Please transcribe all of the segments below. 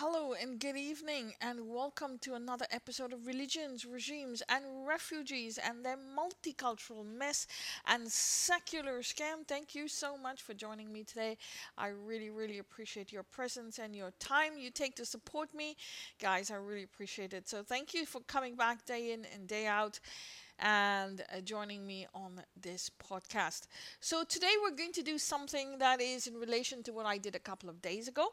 Hello and good evening, and welcome to another episode of Religions, Regimes, and Refugees and their multicultural mess and secular scam. Thank you so much for joining me today. I really, really appreciate your presence and your time you take to support me. Guys, I really appreciate it. So, thank you for coming back day in and day out and uh, joining me on this podcast. So, today we're going to do something that is in relation to what I did a couple of days ago.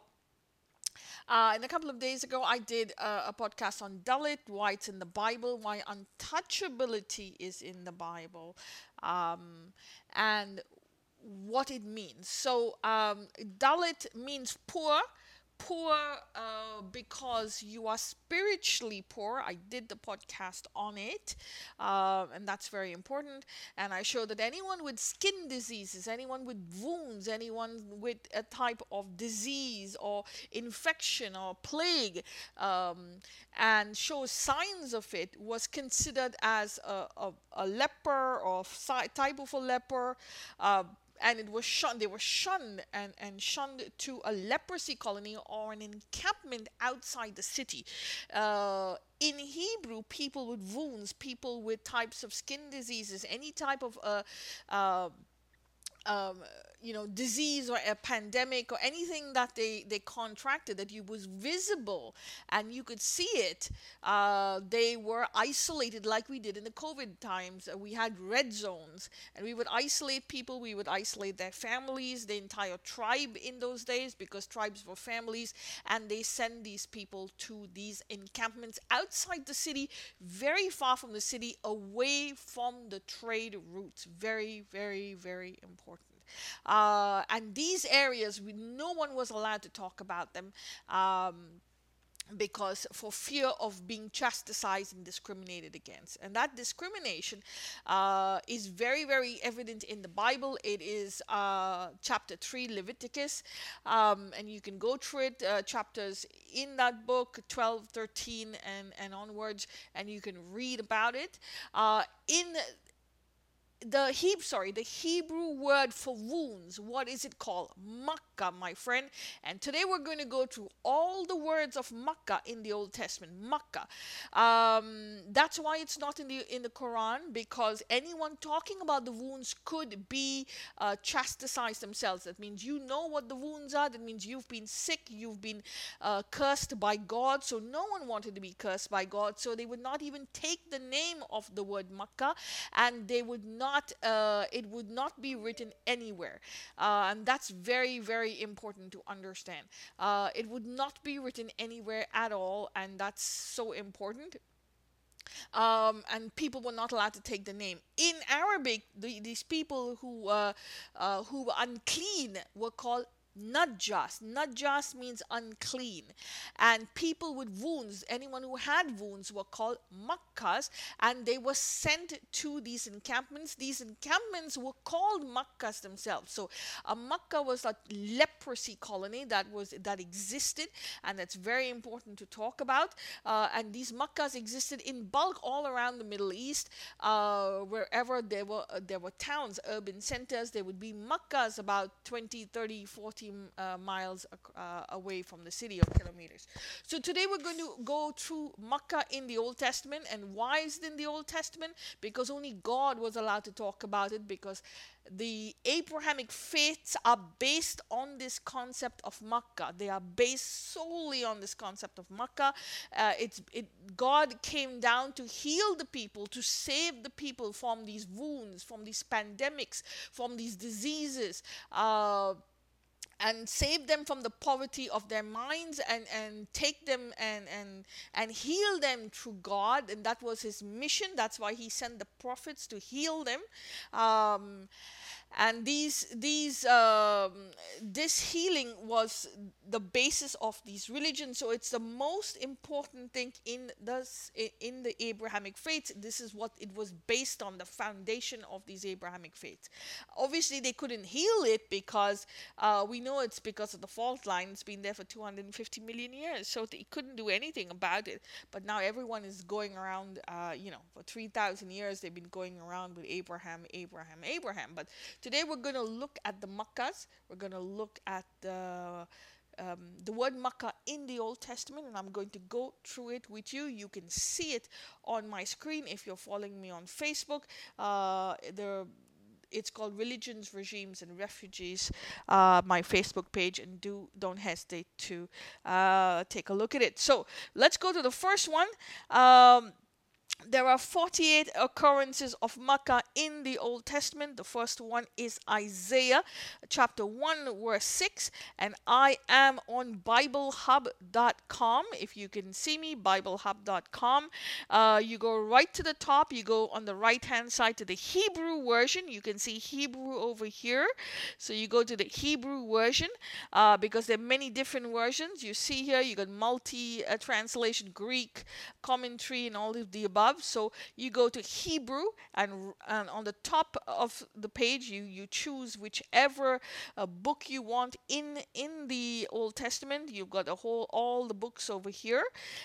Uh, and a couple of days ago, I did a, a podcast on Dalit, why it's in the Bible, why untouchability is in the Bible, um, and what it means. So, um, Dalit means poor poor uh, because you are spiritually poor. I did the podcast on it, uh, and that's very important. And I show that anyone with skin diseases, anyone with wounds, anyone with a type of disease or infection or plague, um, and shows signs of it, was considered as a, a, a leper or type of a leper. Uh, and it was shunned they were shunned and, and shunned to a leprosy colony or an encampment outside the city. Uh, in hebrew people with wounds people with types of skin diseases any type of uh, uh, um, you know disease or a pandemic or anything that they they contracted that you was visible and you could see it uh, they were isolated like we did in the covid times. We had red zones and we would isolate people. We would isolate their families the entire tribe in those days because tribes were families. And they send these people to these encampments outside the city very far from the city away from the trade routes. Very very very important uh, and these areas, we, no one was allowed to talk about them. Um, because for fear of being chastised and discriminated against. And that discrimination uh, is very very evident in the bible. It is uh, chapter 3 leviticus. Um, and you can go through it uh, chapters in that book 12 13 and, and onwards and you can read about it. Uh, in the Hebrew, sorry, the Hebrew word for wounds. What is it called? Makkah, my friend. And today we're going to go through all the words of Makkah in the Old Testament. Makkah. Um, that's why it's not in the in the Quran because anyone talking about the wounds could be uh, chastised themselves. That means you know what the wounds are. That means you've been sick. You've been uh, cursed by God. So no one wanted to be cursed by God. So they would not even take the name of the word Makkah, and they would not not uh, it would not be written anywhere. Uh, and that's very very important to understand. Uh, it would not be written anywhere at all and that's so important. Um, and people were not allowed to take the name. In Arabic, the, these people who uh, uh, who were unclean were called Najas. Najas means unclean. And people with wounds, anyone who had wounds, were called Makkas, and they were sent to these encampments. These encampments were called Makkas themselves. So a Makkah was a leprosy colony that was that existed, and that's very important to talk about. Uh, and these Makkas existed in bulk all around the Middle East, uh, wherever there were uh, there were towns, urban centers. There would be Makkas about 20, 30, 40 uh, miles uh, away from the city or kilometers. So today we're going to go through Makkah in the Old Testament. And why is it in the Old Testament? Because only God was allowed to talk about it because the Abrahamic faiths are based on this concept of Makkah. They are based solely on this concept of Makkah. Uh, it's it God came down to heal the people, to save the people from these wounds, from these pandemics, from these diseases. Uh, and save them from the poverty of their minds and, and take them and, and, and heal them through God. And that was his mission. That's why he sent the prophets to heal them. Um, and these these um, this healing was the basis of these religions. So it's the most important thing in this in the abrahamic faith. This is what it was based on the foundation of these abrahamic faiths obviously they couldn't heal it because uh, we know it's because of the fault line. It's been there for 250 million years. So they couldn't do anything about it. But now everyone is going around uh, you know for 3000 years they've been going around with abraham abraham abraham. But Today we're going to look at the Makkas. We're going to look at the um, the word Makkah in the Old Testament, and I'm going to go through it with you. You can see it on my screen if you're following me on Facebook. Uh, the it's called religions regimes and refugees uh, my facebook page and do don't hesitate to uh, take a look at it so let's go to the first one um, there are 48 occurrences of Makkah in the Old Testament. The first one is Isaiah chapter 1, verse 6. And I am on BibleHub.com. If you can see me, BibleHub.com. Uh, you go right to the top, you go on the right hand side to the Hebrew version. You can see Hebrew over here. So you go to the Hebrew version uh, because there are many different versions. You see here, you got multi uh, translation, Greek, commentary, and all of the above above. So you go to Hebrew, and, and on the top of the page, you, you choose whichever uh, book you want in, in the Old Testament. You've got a whole all the books over here,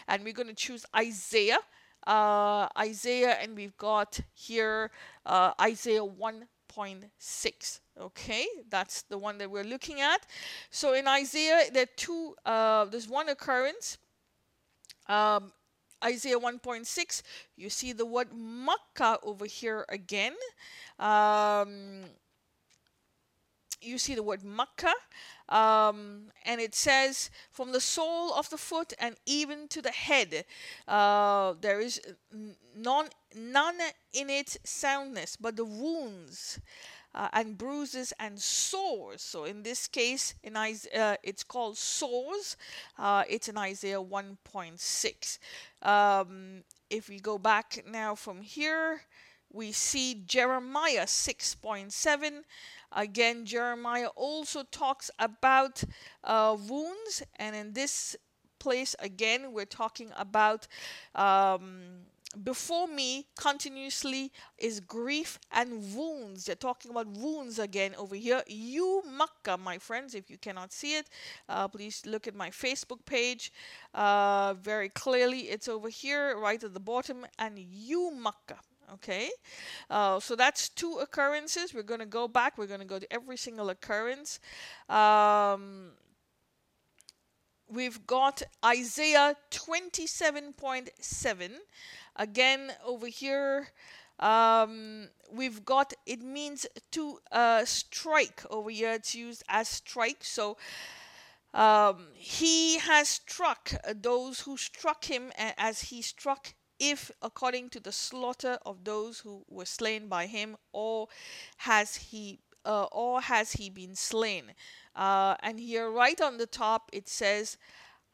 and we're going to choose Isaiah. Uh, Isaiah, and we've got here uh, Isaiah 1.6 okay that's the one that we're looking at so in isaiah there are two uh, there's one occurrence um, Isaiah 1.6, you see the word Makkah over here again. Um, you see the word Makkah, um, and it says, from the sole of the foot and even to the head, uh, there is none, none in its soundness, but the wounds uh, and bruises and sores. So in this case, in Isaiah, uh, it's called sores. Uh, it's in Isaiah 1.6. Um, if we go back now from here, we see Jeremiah 6.7. Again, Jeremiah also talks about uh, wounds, and in this place, again, we're talking about um, before me continuously is grief and wounds. They're talking about wounds again over here. You Makkah, my friends. If you cannot see it, uh, please look at my Facebook page. Uh, very clearly, it's over here, right at the bottom. And you Makkah. Okay, uh, so that's two occurrences. We're going to go back. We're going to go to every single occurrence. Um, we've got Isaiah 27.7. Again, over here, um, we've got it means to uh, strike. Over here, it's used as strike. So um, he has struck those who struck him as he struck if according to the slaughter of those who were slain by him or has he uh, or has he been slain uh, and here right on the top it says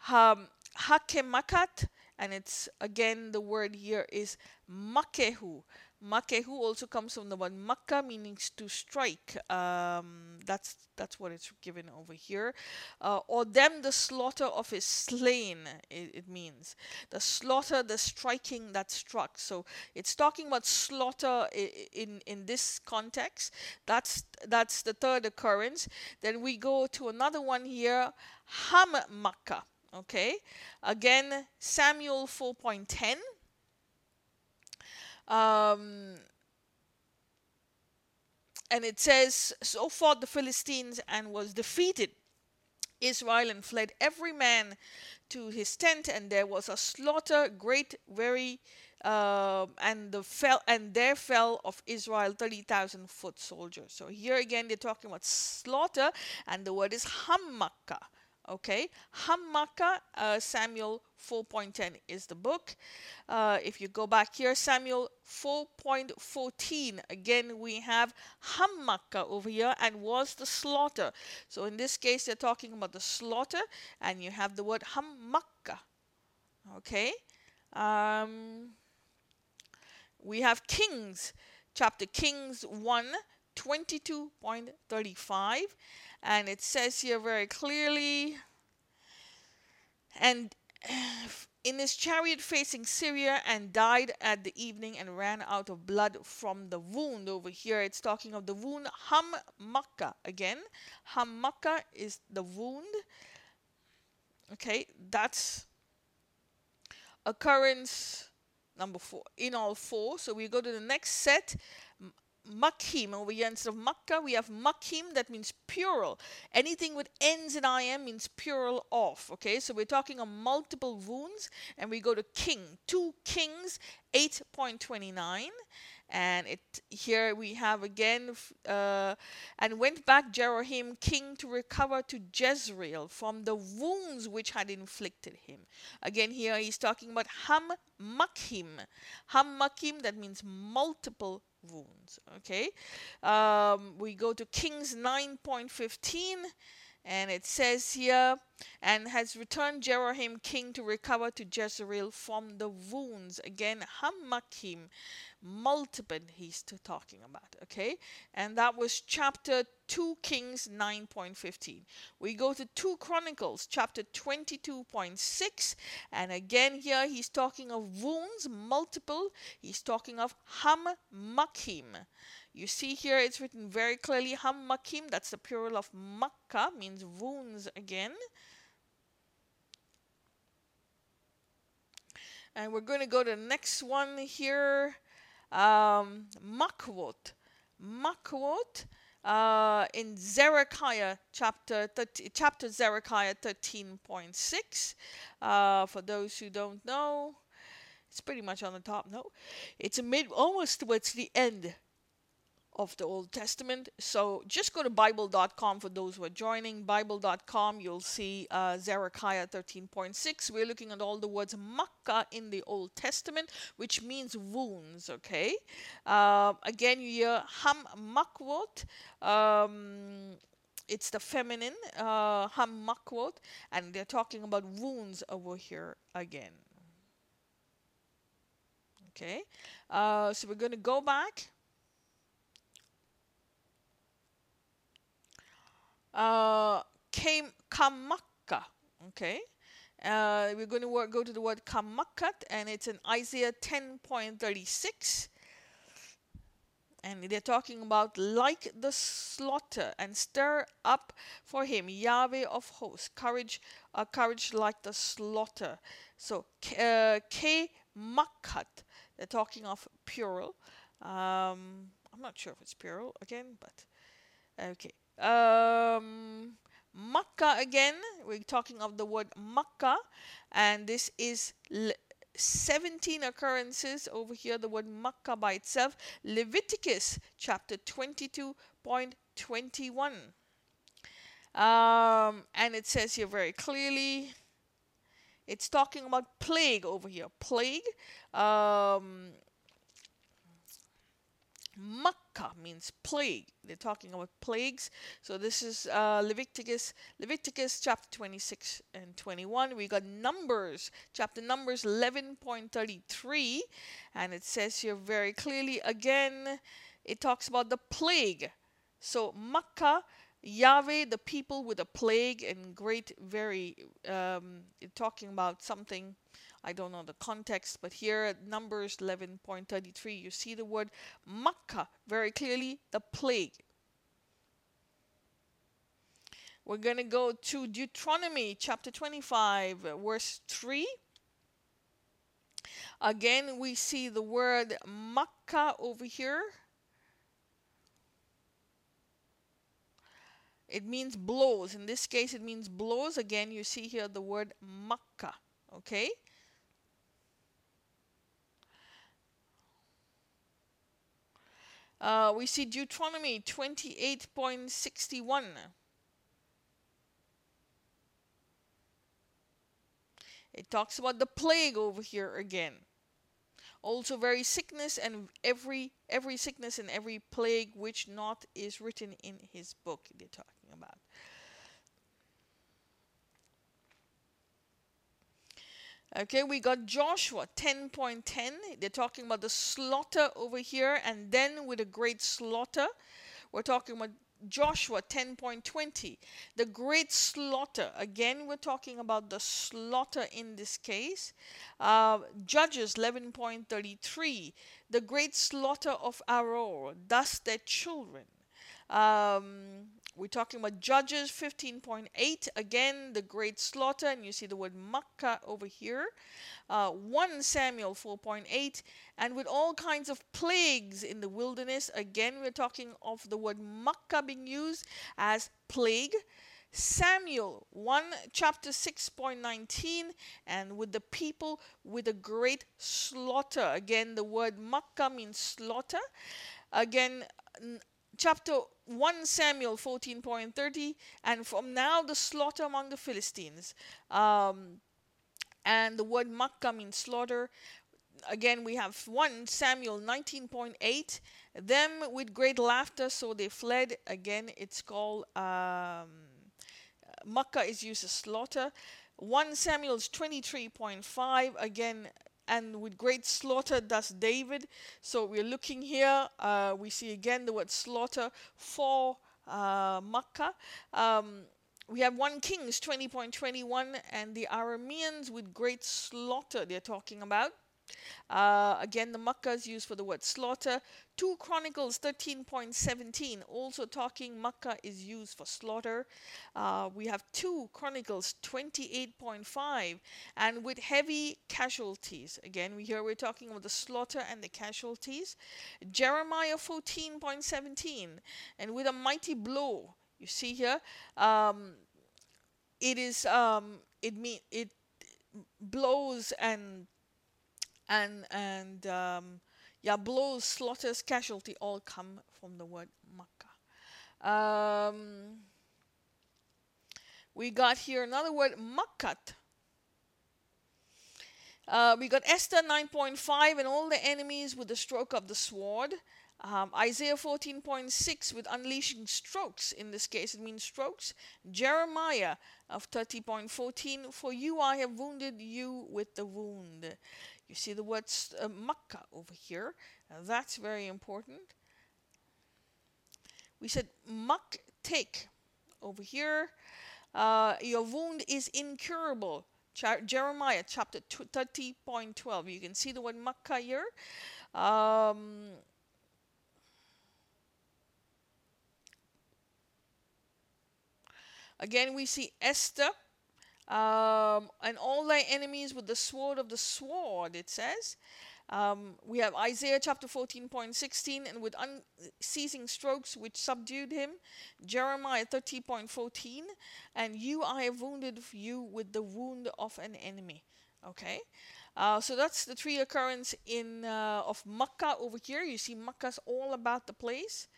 um, hakemakat and it's again the word here is makehu. Makehu also comes from the word makka, meaning to strike. Um, that's that's what it's given over here. Uh, or them the slaughter of his slain. It, it, means the slaughter, the striking that struck. So it's talking about slaughter in in this context. That's that's the third occurrence. Then we go to another one here, ham makka. Okay, again, Samuel 4.10. Um, and it says, So fought the Philistines and was defeated. Israel and fled every man to his tent, and there was a slaughter, great, very, uh, and the fell, and there fell of Israel thirty thousand foot soldiers. So here again, they're talking about slaughter, and the word is hammaka. Okay, Hammaka, uh, Samuel 4.10 is the book. Uh, if you go back here, Samuel 4.14, again we have Hammaka over here and was the slaughter. So in this case, they're talking about the slaughter, and you have the word Hammaka. Okay, um, we have Kings, chapter Kings 1, 22.35 and it says here very clearly and in his chariot facing Syria and died at the evening and ran out of blood from the wound. Over here, it's talking of the wound Ham Makkah again. Ham Makkah is the wound. Okay, that's occurrence number four in all four. So we go to the next set makhim over here instead of makkah we have makhim that means plural anything with ends in im means plural of okay so we're talking of multiple wounds and we go to king two kings 8.29 and it here we have again uh, and went back Jeroham king to recover to Jezreel from the wounds which had inflicted him. Again here he's talking about Ham Makim. Ham Makim that means multiple wounds. Okay, um, we go to Kings 9.15 and it says here, and has returned Jeroham king to recover to Jezreel from the wounds. Again, Hammakim, multiple he's talking about. Okay, and that was chapter 2 Kings 9.15. We go to 2 Chronicles chapter 22.6, and again here he's talking of wounds, multiple. He's talking of Hammakim. You see here it's written very clearly Hammakim, that's the plural of Makkah, means wounds again. And we're going to go to the next one here. Um, Makwot. Makwot uh, in Zedekiah chapter 30, chapter Zedekiah 13.6. Uh, for those who don't know, it's pretty much on the top. No, it's mid almost towards the end of the Old Testament. So just go to Bible.com for those who are joining. Bible.com, you'll see uh, Zedekiah 13.6. We're looking at all the words Makkah in the Old Testament, which means wounds, okay? Uh, again, you hear Ham Makwot. Um, it's the feminine, uh, Ham Makwot, and they're talking about wounds over here again. Okay, uh, so we're going to go back uh, came Kamakka. Okay. Uh, we're going to work, go to the word Kamakat, and it's in Isaiah 10.36. And they're talking about like the slaughter and stir up for him Yahweh of hosts, courage, uh, courage like the slaughter. So uh, K Makat, they're talking of plural. Um, I'm not sure if it's plural again, but okay. Um, Makkah again, we're talking of the word Makkah, and this is 17 occurrences over here, the word Makkah by itself. Leviticus chapter 22.21. Um, and it says here very clearly, it's talking about plague over here. Plague. Um, Makkah means plague. They're talking about plagues. So this is uh, Leviticus, Leviticus chapter 26 and 21. We got Numbers, chapter Numbers 11.33, and it says here very clearly again, it talks about the plague. So Makkah, Yahweh, the people with a plague and great, very, um, talking about something I don't know the context, but here at Numbers 11.33, you see the word Makkah very clearly, the plague. We're going to go to Deuteronomy chapter 25, verse 3. Again, we see the word Makkah over here. It means blows. In this case, it means blows. Again, you see here the word Makkah. Okay? Uh, we see Deuteronomy 28.61. It talks about the plague over here again. Also very sickness and every every sickness and every plague which not is written in his book they're talking about. Okay, we got Joshua 10.10. They're talking about the slaughter over here, and then with a great slaughter, we're talking about Joshua 10.20. The great slaughter. Again, we're talking about the slaughter in this case. Uh, Judges 11.33. The great slaughter of Aroer, thus their children. Um, we're talking about Judges 15.8. Again, the great slaughter, and you see the word Makkah over here. Uh, 1 Samuel 4.8. And with all kinds of plagues in the wilderness, again, we're talking of the word Makkah being used as plague. Samuel 1 chapter 6.19 and with the people with a great slaughter. Again, the word Makkah means slaughter. Again, chapter 1 Samuel 14.30, and from now the slaughter among the Philistines. Um, and the word Makkah means slaughter. Again, we have 1 Samuel 19.8, them with great laughter, so they fled. Again, it's called um, Makkah is used as slaughter. 1 Samuel's 23.5, again, and with great slaughter does David. So we're looking here, uh, we see again the word slaughter for uh, Makkah. Um, we have 1 Kings 20.21 and the Arameans with great slaughter they're talking about. Uh, again, the Makkah is used for the word slaughter. 2 Chronicles 13.17, also talking Makkah is used for slaughter. Uh, we have 2 Chronicles 28.5, and with heavy casualties. Again, we here we're talking about the slaughter and the casualties. Jeremiah 14.17, and with a mighty blow. You see here, um, it is um, it mean it blows and and and um, yeah, blows, slaughters, casualty all come from the word Makkah. Um, we got here another word Makkat. Uh, we got Esther 9.5 and all the enemies with the stroke of the sword. Um, Isaiah 14.6 with unleashing strokes. In this case, it means strokes. Jeremiah of 30.14 For you I have wounded you with the wound. You see the word uh, Makkah over here. That's very important. We said mak take over here. Uh, your wound is incurable. Jeremiah chapter 30.12. You can see the word Makkah here. Um, again, we see Esther um, and all thy enemies with the sword of the sword, it says. Um, we have Isaiah chapter 14.16, and with unceasing strokes which subdued him. Jeremiah 30.14, and you I have wounded you with the wound of an enemy. Okay, uh, so that's the three occurrence in uh, of Makkah over here. You see, Makkah's all about the place.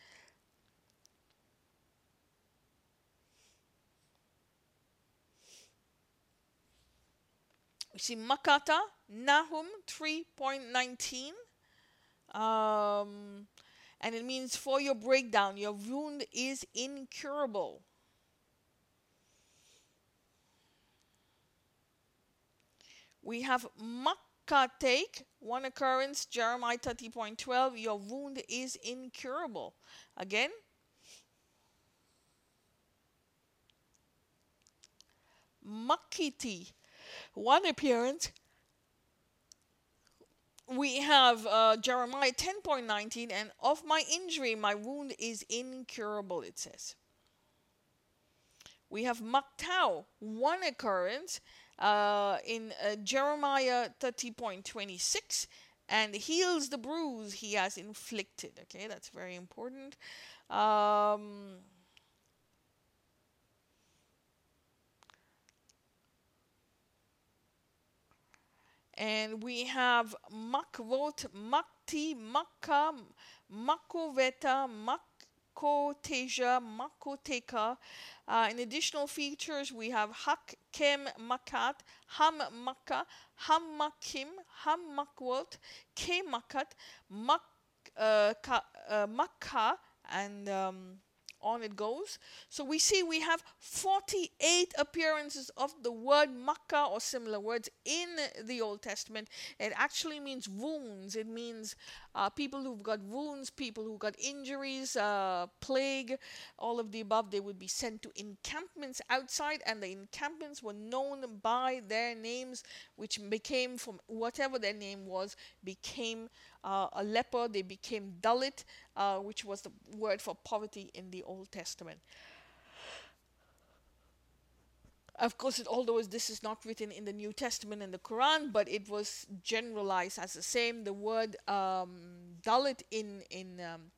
You see Makata, Nahum 3.19. Um, and it means for your breakdown, your wound is incurable. We have Makatake, one occurrence, Jeremiah 30.12, your wound is incurable. Again, Makiti, one appearance, we have uh, Jeremiah 10.19, and of my injury, my wound is incurable, it says. We have Maktau, one occurrence uh, in uh, Jeremiah 30.26, and heals the bruise he has inflicted. Okay, that's very important. Um, and we have Makvot, Makti, Makka, Makoveta, Makoteja, Makoteka. Uh, in additional features, we have Hak, Kem, Makat, Ham, Makka, Ham, Makim, Ham, Makwot, Ke, Makat, Mak, uh, uh, Makka, and um, on it goes. So we see we have 48 appearances of the word Makkah or similar words in the Old Testament. It actually means wounds. It means uh, people who've got wounds, people who got injuries, uh, plague, all of the above. They would be sent to encampments outside, and the encampments were known by their names, which became from whatever their name was, became uh, a leper, they became Dalit, uh, which was the word for poverty in the Old Testament. Of course, it, although this is not written in the New Testament and the Quran, but it was generalized as the same. The word um, Dalit in in um,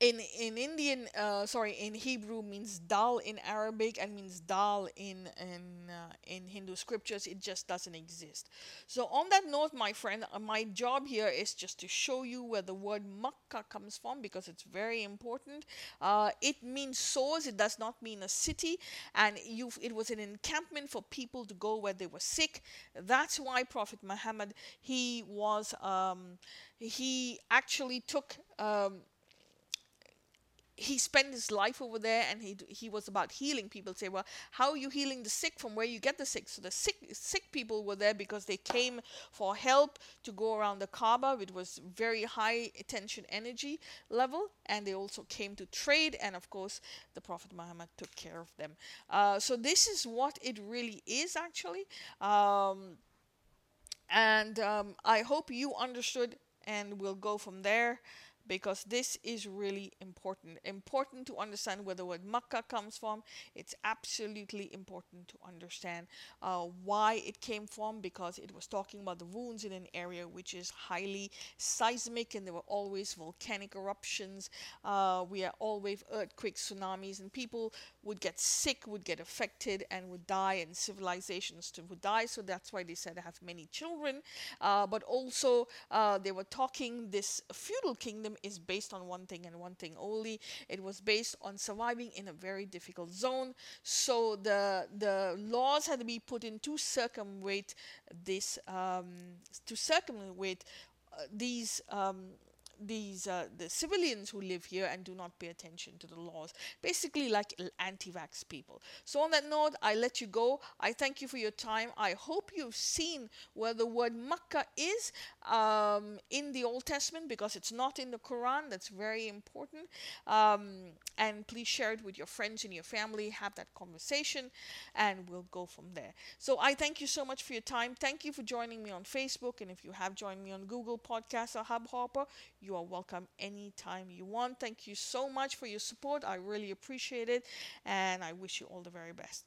in in Indian, uh, sorry, in Hebrew means dal in Arabic and means dal in in uh, in Hindu scriptures. It just doesn't exist. So on that note, my friend, uh, my job here is just to show you where the word Makkah comes from because it's very important. Uh, it means source. It does not mean a city, and you. It was an encampment for people to go where they were sick. That's why Prophet Muhammad he was um, he actually took. Um, he spent his life over there and he he was about healing people say well how are you healing the sick from where you get the sick? So the sick sick people were there because they came for help to go around the kaaba which was very high attention energy level and they also came to trade and of course the prophet muhammad took care of them. Uh, so this is what it really is actually. Um, and um, i hope you understood and we'll go from there because this is really important. Important to understand where the word Makkah comes from. It's absolutely important to understand uh, why it came from because it was talking about the wounds in an area which is highly seismic and there were always volcanic eruptions. Uh, we are always earthquakes, tsunamis, and people would get sick, would get affected, and would die, and civilizations would die. So that's why they said have many children. Uh, but also, uh, they were talking this feudal kingdom is based on one thing and one thing only. It was based on surviving in a very difficult zone. So the the laws had to be put in to circumvent this um, to circumvent uh, these um, these uh, the civilians who live here and do not pay attention to the laws. Basically like anti-vax people. So on that note i let you go. I thank you for your time. I hope you've seen where the word makkah is um, in the old testament because it's not in the quran. That's very important. Um, and please share it with your friends and your family. Have that conversation and we'll go from there. So i thank you so much for your time. Thank you for joining me on facebook. And if you have joined me on google podcast or hubhopper you are welcome anytime you want. Thank you so much for your support. I really appreciate it. And I wish you all the very best.